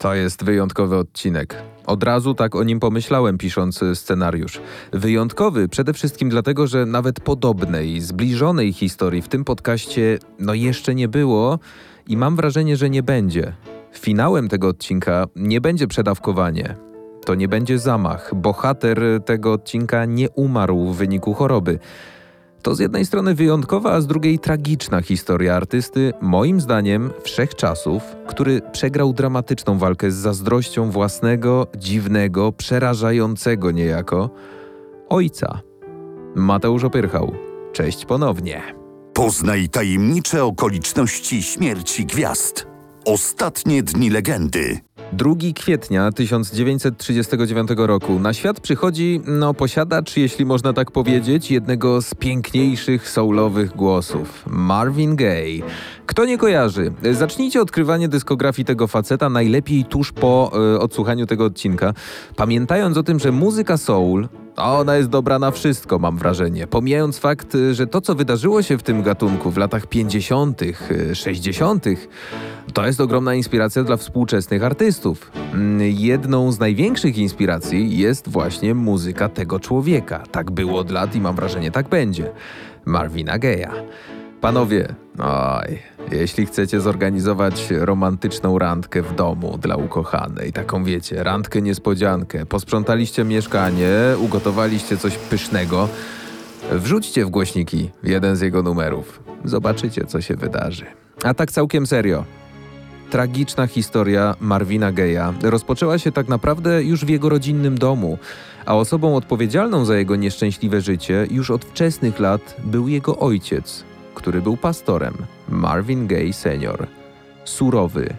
To jest wyjątkowy odcinek. Od razu tak o nim pomyślałem, pisząc scenariusz. Wyjątkowy przede wszystkim dlatego, że nawet podobnej, zbliżonej historii w tym podcaście no jeszcze nie było i mam wrażenie, że nie będzie. Finałem tego odcinka nie będzie przedawkowanie. To nie będzie zamach. Bohater tego odcinka nie umarł w wyniku choroby. To z jednej strony wyjątkowa, a z drugiej tragiczna historia artysty, moim zdaniem wszechczasów, który przegrał dramatyczną walkę z zazdrością własnego, dziwnego, przerażającego niejako ojca. Mateusz Opyrchał. Cześć ponownie. Poznaj tajemnicze okoliczności śmierci gwiazd. Ostatnie dni legendy. 2 kwietnia 1939 roku na świat przychodzi, no posiadacz, jeśli można tak powiedzieć, jednego z piękniejszych soulowych głosów Marvin Gaye. Kto nie kojarzy? Zacznijcie odkrywanie dyskografii tego faceta najlepiej tuż po y, odsłuchaniu tego odcinka, pamiętając o tym, że muzyka soul ona jest dobra na wszystko, mam wrażenie. Pomijając fakt, że to, co wydarzyło się w tym gatunku w latach 50., 60., to jest ogromna inspiracja dla współczesnych artystów. Mm, jedną z największych inspiracji jest właśnie muzyka tego człowieka. Tak było od lat i mam wrażenie, tak będzie. Marvina Gaye'a. Panowie, oj, jeśli chcecie zorganizować romantyczną randkę w domu dla ukochanej, taką wiecie, randkę niespodziankę, posprzątaliście mieszkanie, ugotowaliście coś pysznego, wrzućcie w głośniki jeden z jego numerów. Zobaczycie, co się wydarzy. A tak całkiem serio. Tragiczna historia Marvina Geja rozpoczęła się tak naprawdę już w jego rodzinnym domu, a osobą odpowiedzialną za jego nieszczęśliwe życie już od wczesnych lat był jego ojciec, który był pastorem, Marvin Gaye senior. Surowy,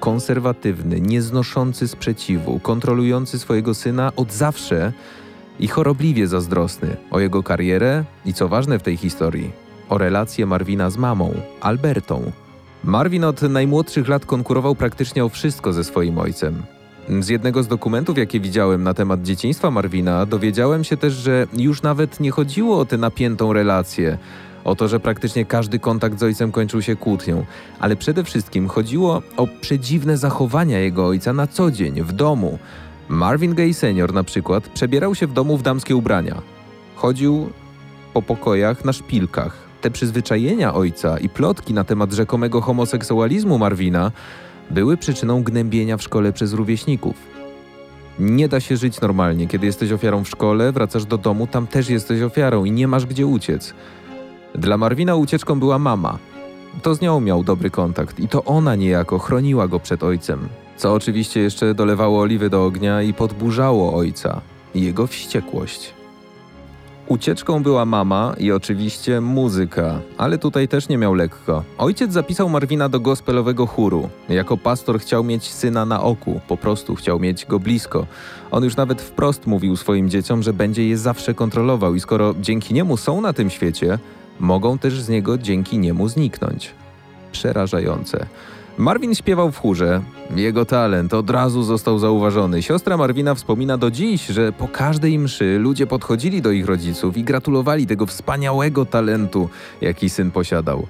konserwatywny, nieznoszący sprzeciwu, kontrolujący swojego syna od zawsze i chorobliwie zazdrosny o jego karierę i co ważne w tej historii, o relację Marvina z mamą, Albertą. Marvin od najmłodszych lat konkurował praktycznie o wszystko ze swoim ojcem. Z jednego z dokumentów, jakie widziałem na temat dzieciństwa Marvina, dowiedziałem się też, że już nawet nie chodziło o tę napiętą relację, o to, że praktycznie każdy kontakt z ojcem kończył się kłótnią, ale przede wszystkim chodziło o przedziwne zachowania jego ojca na co dzień, w domu. Marvin Gaye senior na przykład przebierał się w domu w damskie ubrania. Chodził po pokojach na szpilkach. Te przyzwyczajenia ojca i plotki na temat rzekomego homoseksualizmu Marvina były przyczyną gnębienia w szkole przez rówieśników. Nie da się żyć normalnie, kiedy jesteś ofiarą w szkole, wracasz do domu, tam też jesteś ofiarą i nie masz gdzie uciec. Dla Marwina ucieczką była mama. To z nią miał dobry kontakt i to ona niejako chroniła go przed ojcem, co oczywiście jeszcze dolewało oliwy do ognia i podburzało ojca jego wściekłość. Ucieczką była mama i oczywiście muzyka, ale tutaj też nie miał lekko. Ojciec zapisał Marwina do gospelowego chóru. Jako pastor chciał mieć syna na oku, po prostu chciał mieć go blisko. On już nawet wprost mówił swoim dzieciom, że będzie je zawsze kontrolował i skoro dzięki niemu są na tym świecie, mogą też z niego dzięki niemu zniknąć. Przerażające. Marvin śpiewał w chórze. Jego talent od razu został zauważony. Siostra Marwina wspomina do dziś, że po każdej mszy ludzie podchodzili do ich rodziców i gratulowali tego wspaniałego talentu, jaki syn posiadał.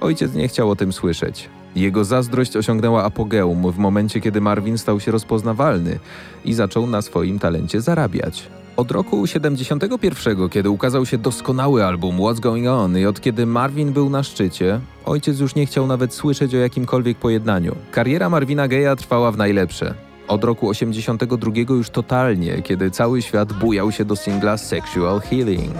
Ojciec nie chciał o tym słyszeć. Jego zazdrość osiągnęła apogeum w momencie, kiedy Marvin stał się rozpoznawalny i zaczął na swoim talencie zarabiać. Od roku 71, kiedy ukazał się doskonały album What's Going On i od kiedy Marvin był na szczycie, ojciec już nie chciał nawet słyszeć o jakimkolwiek pojednaniu. Kariera Marvina Geja trwała w najlepsze. Od roku 82 już totalnie, kiedy cały świat bujał się do singla Sexual Healing.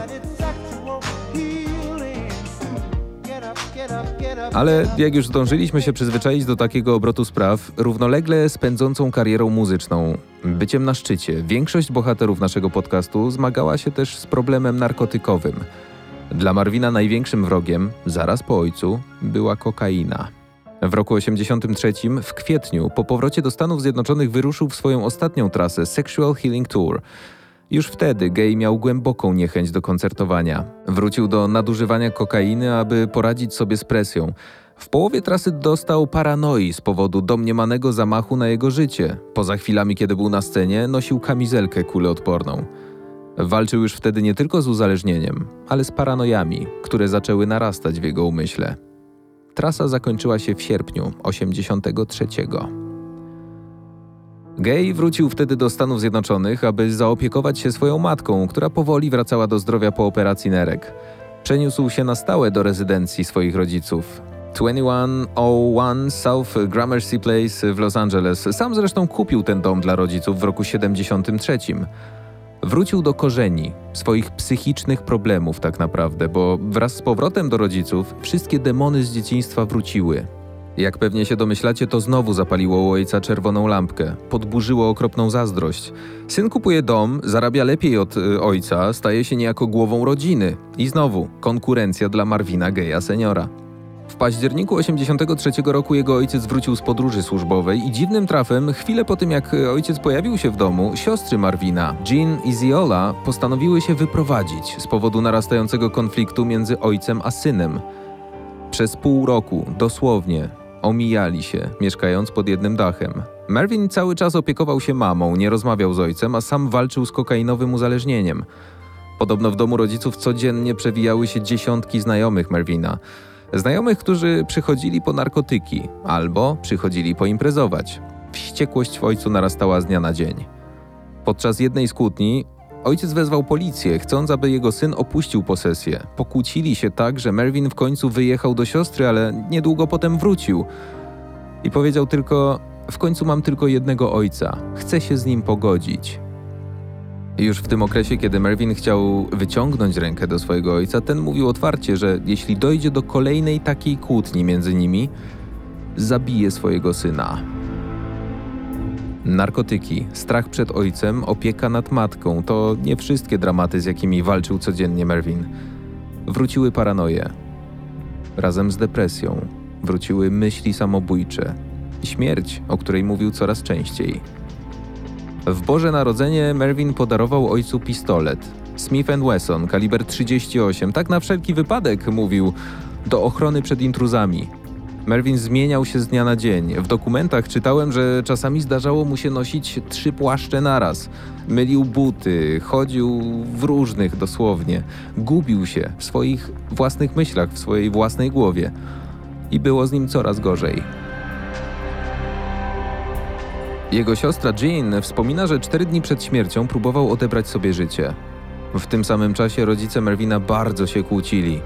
Ale jak już zdążyliśmy się przyzwyczaić do takiego obrotu spraw, równolegle z pędzącą karierą muzyczną, byciem na szczycie, większość bohaterów naszego podcastu zmagała się też z problemem narkotykowym. Dla Marwina największym wrogiem, zaraz po ojcu, była kokaina. W roku 83 w kwietniu po powrocie do Stanów Zjednoczonych wyruszył w swoją ostatnią trasę Sexual Healing Tour. Już wtedy gej miał głęboką niechęć do koncertowania. Wrócił do nadużywania kokainy, aby poradzić sobie z presją. W połowie trasy dostał paranoi z powodu domniemanego zamachu na jego życie. Poza chwilami, kiedy był na scenie, nosił kamizelkę kuleodporną. Walczył już wtedy nie tylko z uzależnieniem, ale z paranojami, które zaczęły narastać w jego umyśle. Trasa zakończyła się w sierpniu 83. Gay wrócił wtedy do Stanów Zjednoczonych, aby zaopiekować się swoją matką, która powoli wracała do zdrowia po operacji nerek. Przeniósł się na stałe do rezydencji swoich rodziców. 2101 South Gramercy Place w Los Angeles. Sam zresztą kupił ten dom dla rodziców w roku 73. Wrócił do korzeni swoich psychicznych problemów, tak naprawdę, bo wraz z powrotem do rodziców wszystkie demony z dzieciństwa wróciły. Jak pewnie się domyślacie, to znowu zapaliło u ojca czerwoną lampkę, podburzyło okropną zazdrość. Syn kupuje dom, zarabia lepiej od y, ojca, staje się niejako głową rodziny. I znowu konkurencja dla Marvina Geja seniora. W październiku 83 roku jego ojciec wrócił z podróży służbowej i dziwnym trafem, chwilę po tym jak ojciec pojawił się w domu, siostry Marvina, Jean i Ziola, postanowiły się wyprowadzić z powodu narastającego konfliktu między ojcem a synem. Przez pół roku, dosłownie, omijali się, mieszkając pod jednym dachem. Marvin cały czas opiekował się mamą, nie rozmawiał z ojcem, a sam walczył z kokainowym uzależnieniem. Podobno w domu rodziców codziennie przewijały się dziesiątki znajomych Marvina. Znajomych, którzy przychodzili po narkotyki albo przychodzili poimprezować. Wściekłość w ojcu narastała z dnia na dzień. Podczas jednej z kłótni ojciec wezwał policję, chcąc, aby jego syn opuścił posesję. Pokłócili się tak, że Mervin w końcu wyjechał do siostry, ale niedługo potem wrócił. I powiedział tylko: W końcu mam tylko jednego ojca, chcę się z nim pogodzić. Już w tym okresie, kiedy Mervin chciał wyciągnąć rękę do swojego ojca, ten mówił otwarcie, że jeśli dojdzie do kolejnej takiej kłótni między nimi, zabije swojego syna. Narkotyki, strach przed ojcem, opieka nad matką to nie wszystkie dramaty, z jakimi walczył codziennie Mervin. Wróciły paranoje. Razem z depresją wróciły myśli samobójcze śmierć, o której mówił coraz częściej. W Boże Narodzenie Mervin podarował ojcu pistolet. Smith Wesson, kaliber 38, tak na wszelki wypadek, mówił, do ochrony przed intruzami. Mervin zmieniał się z dnia na dzień. W dokumentach czytałem, że czasami zdarzało mu się nosić trzy płaszcze naraz. Mylił buty, chodził w różnych dosłownie. Gubił się w swoich własnych myślach, w swojej własnej głowie. I było z nim coraz gorzej. Jego siostra Jean wspomina, że cztery dni przed śmiercią próbował odebrać sobie życie. W tym samym czasie rodzice Merwina bardzo się kłócili.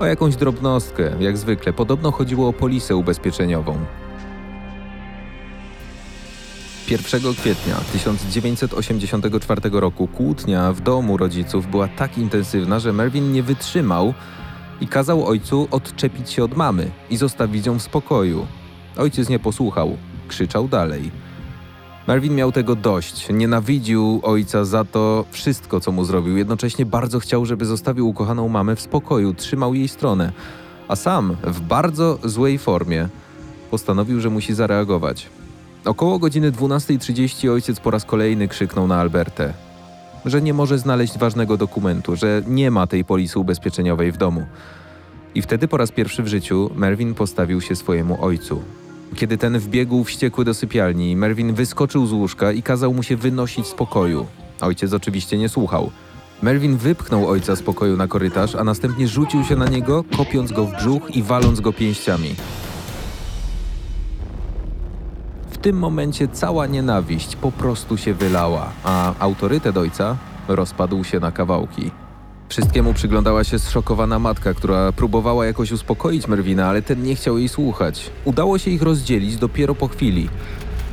O jakąś drobnostkę, jak zwykle, podobno chodziło o polisę ubezpieczeniową. 1 kwietnia 1984 roku kłótnia w domu rodziców była tak intensywna, że Mervin nie wytrzymał i kazał ojcu odczepić się od mamy i zostawić ją w spokoju. Ojciec nie posłuchał, krzyczał dalej. Marvin miał tego dość. Nienawidził ojca za to wszystko, co mu zrobił. Jednocześnie bardzo chciał, żeby zostawił ukochaną mamę w spokoju, trzymał jej stronę. A sam, w bardzo złej formie, postanowił, że musi zareagować. Około godziny 12.30 ojciec po raz kolejny krzyknął na Albertę, że nie może znaleźć ważnego dokumentu, że nie ma tej polisy ubezpieczeniowej w domu. I wtedy po raz pierwszy w życiu Mervin postawił się swojemu ojcu. Kiedy ten wbiegł wściekły do sypialni, Mervin wyskoczył z łóżka i kazał mu się wynosić z pokoju. Ojciec oczywiście nie słuchał. Mervin wypchnął ojca z pokoju na korytarz, a następnie rzucił się na niego, kopiąc go w brzuch i waląc go pięściami. W tym momencie cała nienawiść po prostu się wylała, a autorytet ojca rozpadł się na kawałki. Wszystkiemu przyglądała się zszokowana matka, która próbowała jakoś uspokoić Merwina, ale ten nie chciał jej słuchać. Udało się ich rozdzielić dopiero po chwili.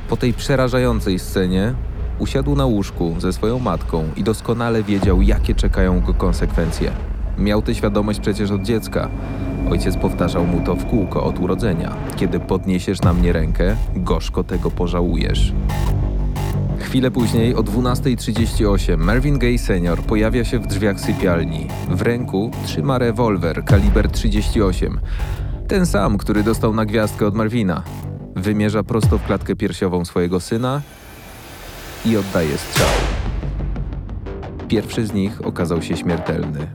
Po tej przerażającej scenie usiadł na łóżku ze swoją matką i doskonale wiedział, jakie czekają go konsekwencje. Miał tę świadomość przecież od dziecka. Ojciec powtarzał mu to w kółko od urodzenia. Kiedy podniesiesz na mnie rękę, gorzko tego pożałujesz. Chwilę później o 12.38 Mervyn Gay senior pojawia się w drzwiach sypialni. W ręku trzyma rewolwer kaliber 38. Ten sam, który dostał na gwiazdkę od Marvina. Wymierza prosto w klatkę piersiową swojego syna i oddaje strzał. Pierwszy z nich okazał się śmiertelny.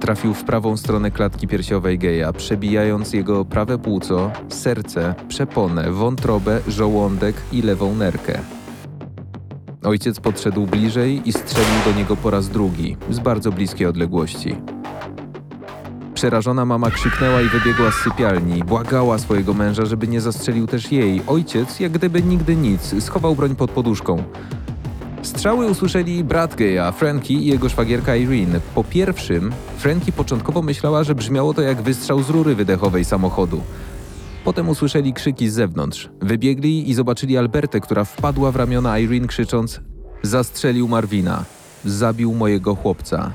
Trafił w prawą stronę klatki piersiowej geja, przebijając jego prawe płuco, serce, przeponę, wątrobę, żołądek i lewą nerkę. Ojciec podszedł bliżej i strzelił do niego po raz drugi, z bardzo bliskiej odległości. Przerażona mama krzyknęła i wybiegła z sypialni. Błagała swojego męża, żeby nie zastrzelił też jej. Ojciec, jak gdyby nigdy nic, schował broń pod poduszką. Strzały usłyszeli brat geja, Frankie i jego szwagierka Irene. Po pierwszym, Frankie początkowo myślała, że brzmiało to jak wystrzał z rury wydechowej samochodu. Potem usłyszeli krzyki z zewnątrz. Wybiegli i zobaczyli Albertę, która wpadła w ramiona Irene krzycząc Zastrzelił Marvina. Zabił mojego chłopca.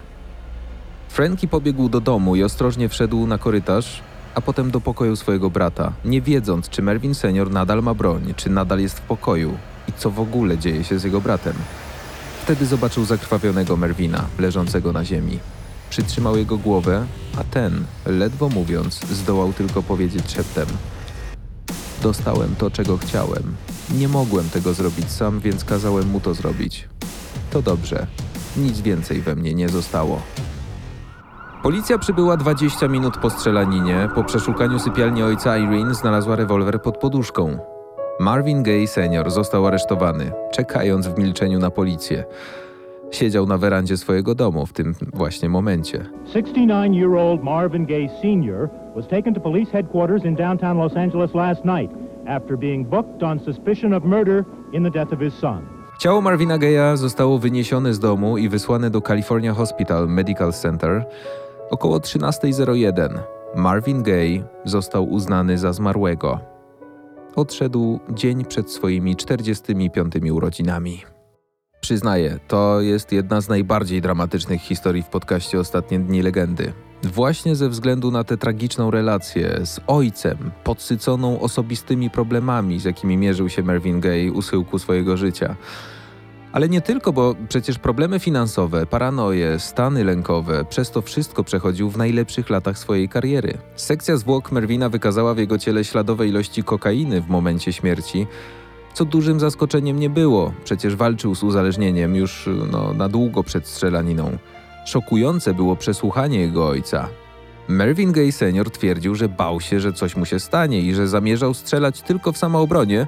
Frankie pobiegł do domu i ostrożnie wszedł na korytarz, a potem do pokoju swojego brata, nie wiedząc, czy Mervin senior nadal ma broń, czy nadal jest w pokoju i co w ogóle dzieje się z jego bratem. Wtedy zobaczył zakrwawionego Mervina, leżącego na ziemi. Przytrzymał jego głowę, a ten, ledwo mówiąc, zdołał tylko powiedzieć szeptem: Dostałem to, czego chciałem. Nie mogłem tego zrobić sam, więc kazałem mu to zrobić. To dobrze. Nic więcej we mnie nie zostało. Policja przybyła 20 minut po strzelaninie. Po przeszukaniu sypialni ojca Irene znalazła rewolwer pod poduszką. Marvin Gaye senior został aresztowany, czekając w milczeniu na policję. Siedział na werandzie swojego domu w tym właśnie momencie. 69-year-old Marvin Gaye Sr. was taken to police headquarters in downtown Los Angeles last night after being booked on suspicion of murder in the death of his son. Ciało Marvina Gaye'a zostało wyniesione z domu i wysłane do California Hospital Medical Center około 13.01. Marvin Gaye został uznany za zmarłego. Odszedł dzień przed swoimi 45 urodzinami. Przyznaję, to jest jedna z najbardziej dramatycznych historii w podcaście Ostatnie Dni Legendy. Właśnie ze względu na tę tragiczną relację z ojcem, podsyconą osobistymi problemami, z jakimi mierzył się Marvin Gaye u schyłku swojego życia. Ale nie tylko, bo przecież problemy finansowe, paranoje, stany lękowe, przez to wszystko przechodził w najlepszych latach swojej kariery. Sekcja zwłok Merwina wykazała w jego ciele śladowe ilości kokainy w momencie śmierci, co dużym zaskoczeniem nie było, przecież walczył z uzależnieniem już no, na długo przed strzelaniną. Szokujące było przesłuchanie jego ojca. Mervyn Gay senior twierdził, że bał się, że coś mu się stanie i że zamierzał strzelać tylko w samoobronie,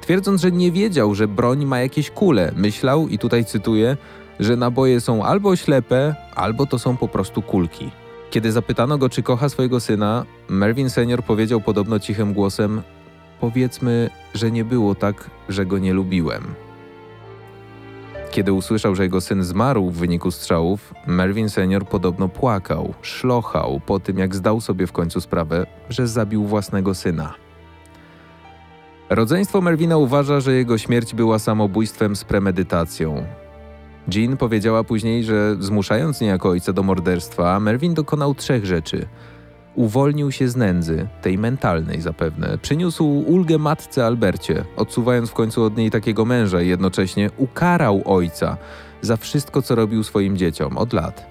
twierdząc, że nie wiedział, że broń ma jakieś kule. Myślał, i tutaj cytuję, że naboje są albo ślepe, albo to są po prostu kulki. Kiedy zapytano go, czy kocha swojego syna, Mervyn senior powiedział podobno cichym głosem: Powiedzmy, że nie było tak, że go nie lubiłem. Kiedy usłyszał, że jego syn zmarł w wyniku strzałów, Mervyn senior podobno płakał, szlochał po tym, jak zdał sobie w końcu sprawę, że zabił własnego syna. Rodzeństwo Merwina uważa, że jego śmierć była samobójstwem z premedytacją. Jean powiedziała później, że zmuszając niejako ojca do morderstwa, Mervin dokonał trzech rzeczy. Uwolnił się z nędzy, tej mentalnej zapewne, przyniósł ulgę matce Albercie, odsuwając w końcu od niej takiego męża i jednocześnie ukarał ojca za wszystko, co robił swoim dzieciom od lat.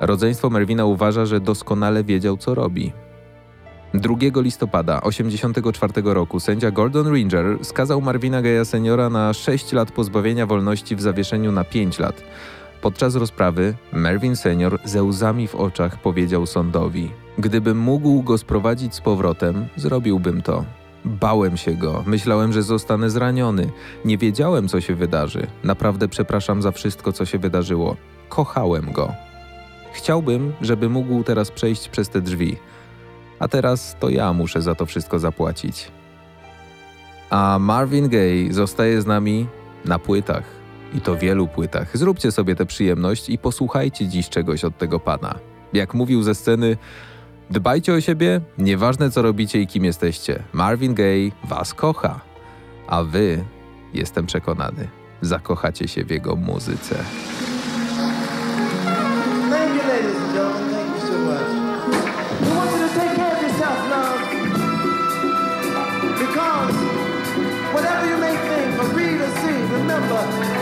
Rodzeństwo Merwina uważa, że doskonale wiedział, co robi. 2 listopada 1984 roku sędzia Gordon Ringer skazał Marvina Gaya seniora na 6 lat pozbawienia wolności w zawieszeniu na 5 lat. Podczas rozprawy Mervyn senior ze łzami w oczach powiedział sądowi: Gdybym mógł go sprowadzić z powrotem, zrobiłbym to. Bałem się go, myślałem, że zostanę zraniony. Nie wiedziałem, co się wydarzy. Naprawdę przepraszam za wszystko, co się wydarzyło. Kochałem go. Chciałbym, żeby mógł teraz przejść przez te drzwi a teraz to ja muszę za to wszystko zapłacić. A Marvin Gaye zostaje z nami na płytach. I to wielu płytach. Zróbcie sobie tę przyjemność i posłuchajcie dziś czegoś od tego pana. Jak mówił ze sceny, Dbajcie o siebie, nieważne co robicie i kim jesteście. Marvin Gaye was kocha, a wy, jestem przekonany, zakochacie się w jego muzyce. Whatever you